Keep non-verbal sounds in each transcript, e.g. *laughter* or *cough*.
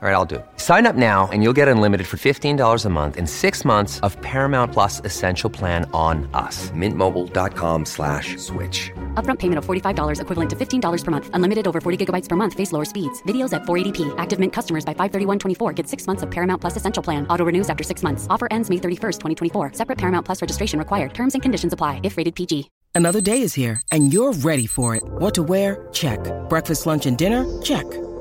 All right, I'll do it. Sign up now and you'll get unlimited for $15 a month in six months of Paramount Plus Essential Plan on us. Mintmobile.com slash switch. Upfront payment of $45 equivalent to $15 per month. Unlimited over 40 gigabytes per month. Face lower speeds. Videos at 480p. Active Mint customers by 531.24 get six months of Paramount Plus Essential Plan. Auto renews after six months. Offer ends May 31st, 2024. Separate Paramount Plus registration required. Terms and conditions apply if rated PG. Another day is here and you're ready for it. What to wear? Check. Breakfast, lunch, and dinner? Check.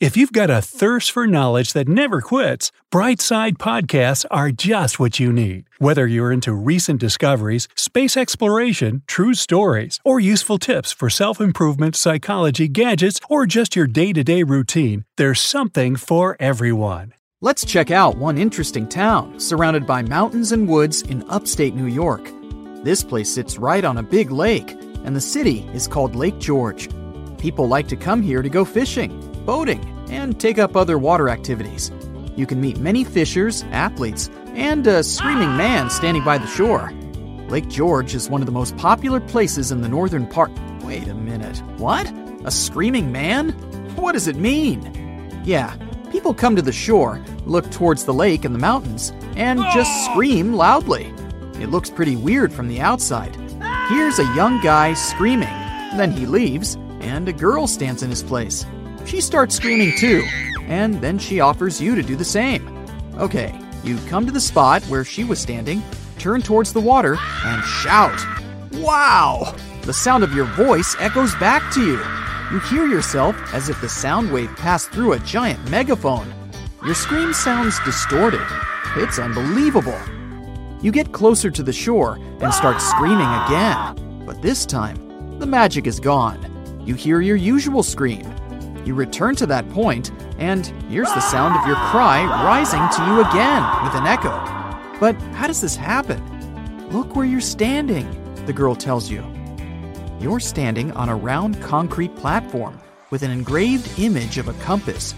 If you've got a thirst for knowledge that never quits, Brightside Podcasts are just what you need. Whether you're into recent discoveries, space exploration, true stories, or useful tips for self improvement, psychology, gadgets, or just your day to day routine, there's something for everyone. Let's check out one interesting town surrounded by mountains and woods in upstate New York. This place sits right on a big lake, and the city is called Lake George. People like to come here to go fishing boating, and take up other water activities. You can meet many fishers, athletes, and a screaming man standing by the shore. Lake George is one of the most popular places in the northern part. Wait a minute. What? A screaming man? What does it mean? Yeah, people come to the shore, look towards the lake and the mountains, and just ah! scream loudly. It looks pretty weird from the outside. Here's a young guy screaming. Then he leaves, and a girl stands in his place. She starts screaming too, and then she offers you to do the same. Okay, you come to the spot where she was standing, turn towards the water, and shout. Wow! The sound of your voice echoes back to you. You hear yourself as if the sound wave passed through a giant megaphone. Your scream sounds distorted. It's unbelievable. You get closer to the shore and start screaming again. But this time, the magic is gone. You hear your usual scream. You return to that point, and here's the sound of your cry rising to you again with an echo. But how does this happen? Look where you're standing, the girl tells you. You're standing on a round concrete platform with an engraved image of a compass.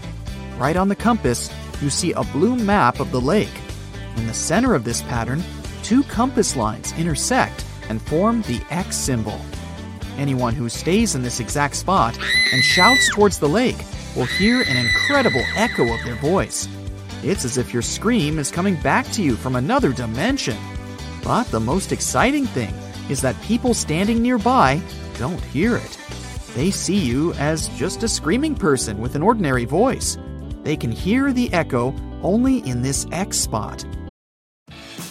Right on the compass, you see a blue map of the lake. In the center of this pattern, two compass lines intersect and form the X symbol. Anyone who stays in this exact spot and shouts towards the lake will hear an incredible echo of their voice. It's as if your scream is coming back to you from another dimension. But the most exciting thing is that people standing nearby don't hear it. They see you as just a screaming person with an ordinary voice. They can hear the echo only in this X spot.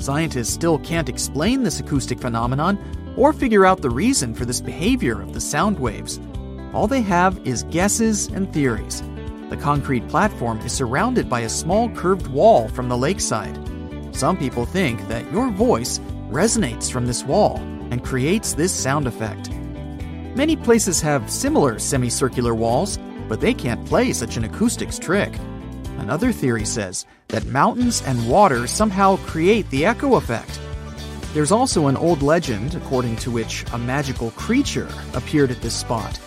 Scientists still can't explain this acoustic phenomenon or figure out the reason for this behavior of the sound waves. All they have is guesses and theories. The concrete platform is surrounded by a small curved wall from the lakeside. Some people think that your voice resonates from this wall and creates this sound effect. Many places have similar semicircular walls, but they can't play such an acoustics trick. Another theory says that mountains and water somehow create the echo effect. There's also an old legend according to which a magical creature appeared at this spot.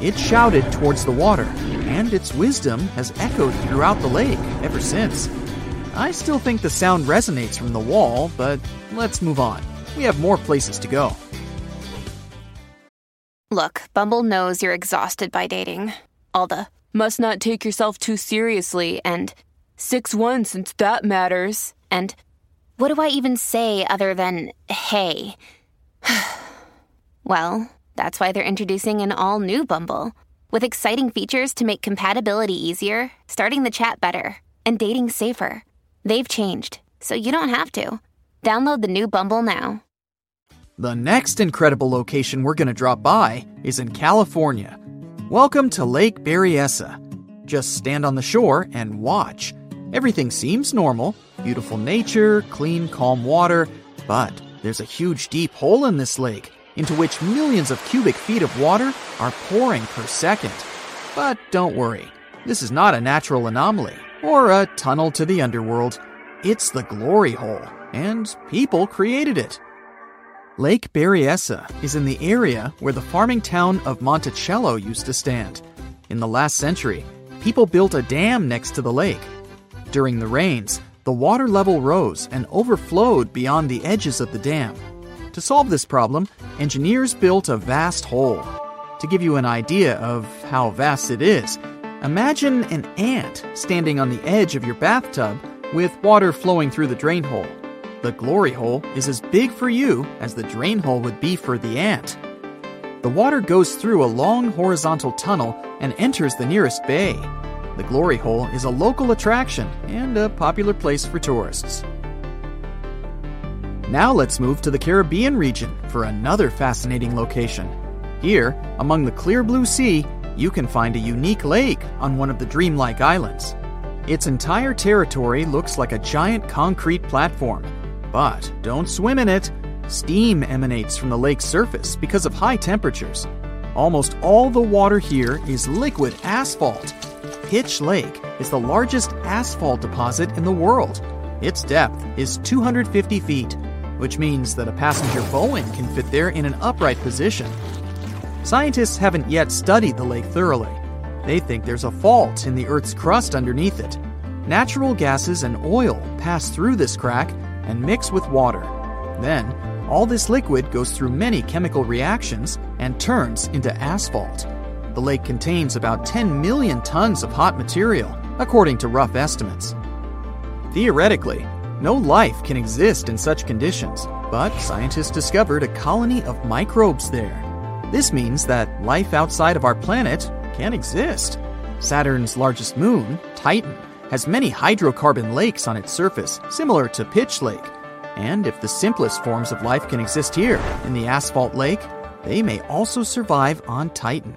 It shouted towards the water, and its wisdom has echoed throughout the lake ever since. I still think the sound resonates from the wall, but let's move on. We have more places to go. Look, Bumble knows you're exhausted by dating. All the must not take yourself too seriously and 6 1 since that matters. And what do I even say other than hey? *sighs* well, that's why they're introducing an all new Bumble With exciting features to make compatibility easier, starting the chat better, and dating safer. They've changed, so you don't have to. Download the new Bumble now. The next incredible location we're going to drop by is in California. Welcome to Lake Berryessa. Just stand on the shore and watch. Everything seems normal beautiful nature, clean, calm water, but there's a huge deep hole in this lake into which millions of cubic feet of water are pouring per second. But don't worry, this is not a natural anomaly or a tunnel to the underworld. It's the glory hole, and people created it. Lake Berryessa is in the area where the farming town of Monticello used to stand. In the last century, people built a dam next to the lake. During the rains, the water level rose and overflowed beyond the edges of the dam. To solve this problem, engineers built a vast hole. To give you an idea of how vast it is, imagine an ant standing on the edge of your bathtub with water flowing through the drain hole. The glory hole is as big for you as the drain hole would be for the ant. The water goes through a long horizontal tunnel and enters the nearest bay. The glory hole is a local attraction and a popular place for tourists. Now let's move to the Caribbean region for another fascinating location. Here, among the clear blue sea, you can find a unique lake on one of the dreamlike islands. Its entire territory looks like a giant concrete platform but don't swim in it. Steam emanates from the lake's surface because of high temperatures. Almost all the water here is liquid asphalt. Pitch Lake is the largest asphalt deposit in the world. Its depth is 250 feet, which means that a passenger Boeing can fit there in an upright position. Scientists haven't yet studied the lake thoroughly. They think there's a fault in the Earth's crust underneath it. Natural gases and oil pass through this crack and mix with water. Then, all this liquid goes through many chemical reactions and turns into asphalt. The lake contains about 10 million tons of hot material, according to rough estimates. Theoretically, no life can exist in such conditions, but scientists discovered a colony of microbes there. This means that life outside of our planet can exist. Saturn's largest moon, Titan, has many hydrocarbon lakes on its surface, similar to Pitch Lake. And if the simplest forms of life can exist here, in the asphalt lake, they may also survive on Titan.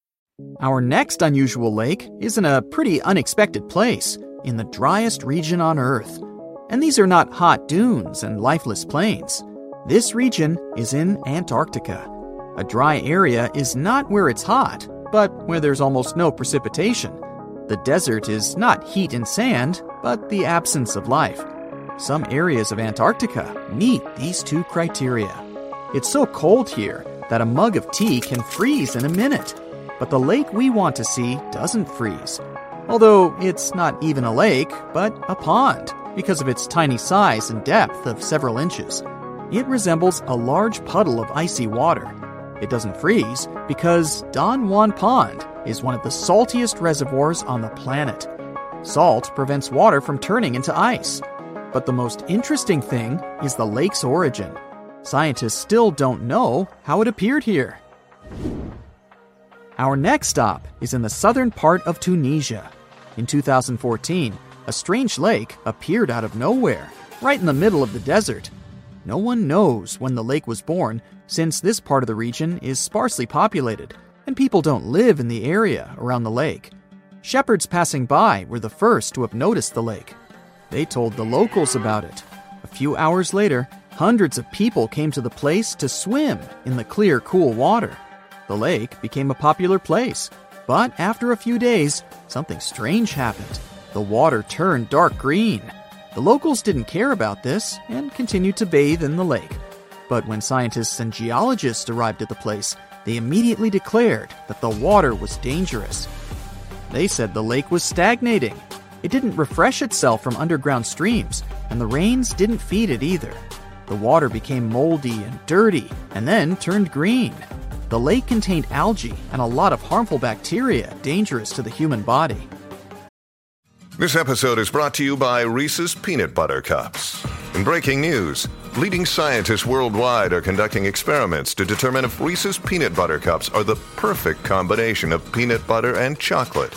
Our next unusual lake is in a pretty unexpected place, in the driest region on Earth. And these are not hot dunes and lifeless plains. This region is in Antarctica. A dry area is not where it's hot, but where there's almost no precipitation. The desert is not heat and sand, but the absence of life. Some areas of Antarctica meet these two criteria. It's so cold here that a mug of tea can freeze in a minute. But the lake we want to see doesn't freeze. Although it's not even a lake, but a pond, because of its tiny size and depth of several inches. It resembles a large puddle of icy water. It doesn't freeze because Don Juan Pond is one of the saltiest reservoirs on the planet. Salt prevents water from turning into ice. But the most interesting thing is the lake's origin. Scientists still don't know how it appeared here. Our next stop is in the southern part of Tunisia. In 2014, a strange lake appeared out of nowhere, right in the middle of the desert. No one knows when the lake was born, since this part of the region is sparsely populated, and people don't live in the area around the lake. Shepherds passing by were the first to have noticed the lake. They told the locals about it. A few hours later, hundreds of people came to the place to swim in the clear, cool water. The lake became a popular place. But after a few days, something strange happened. The water turned dark green. The locals didn't care about this and continued to bathe in the lake. But when scientists and geologists arrived at the place, they immediately declared that the water was dangerous. They said the lake was stagnating. It didn't refresh itself from underground streams, and the rains didn't feed it either. The water became moldy and dirty, and then turned green. The lake contained algae and a lot of harmful bacteria dangerous to the human body. This episode is brought to you by Reese's Peanut Butter Cups. In breaking news, leading scientists worldwide are conducting experiments to determine if Reese's Peanut Butter Cups are the perfect combination of peanut butter and chocolate.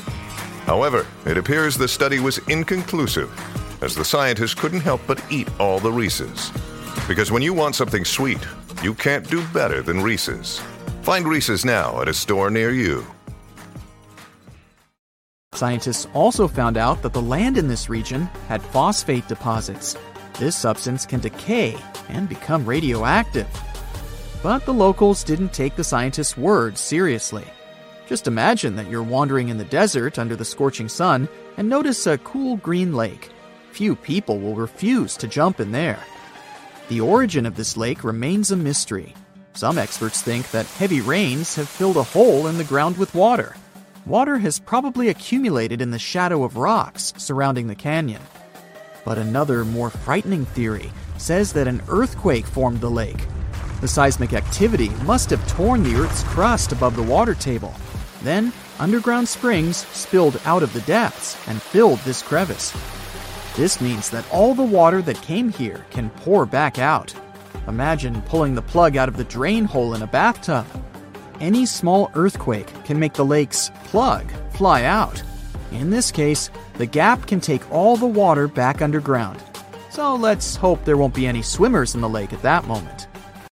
However, it appears the study was inconclusive, as the scientists couldn't help but eat all the Reese's. Because when you want something sweet, you can't do better than Reese's. Find Reese's now at a store near you. Scientists also found out that the land in this region had phosphate deposits. This substance can decay and become radioactive. But the locals didn't take the scientists' words seriously. Just imagine that you're wandering in the desert under the scorching sun and notice a cool green lake. Few people will refuse to jump in there. The origin of this lake remains a mystery. Some experts think that heavy rains have filled a hole in the ground with water. Water has probably accumulated in the shadow of rocks surrounding the canyon. But another, more frightening theory says that an earthquake formed the lake. The seismic activity must have torn the Earth's crust above the water table. Then, underground springs spilled out of the depths and filled this crevice. This means that all the water that came here can pour back out. Imagine pulling the plug out of the drain hole in a bathtub. Any small earthquake can make the lake's plug fly out. In this case, the gap can take all the water back underground. So let's hope there won't be any swimmers in the lake at that moment.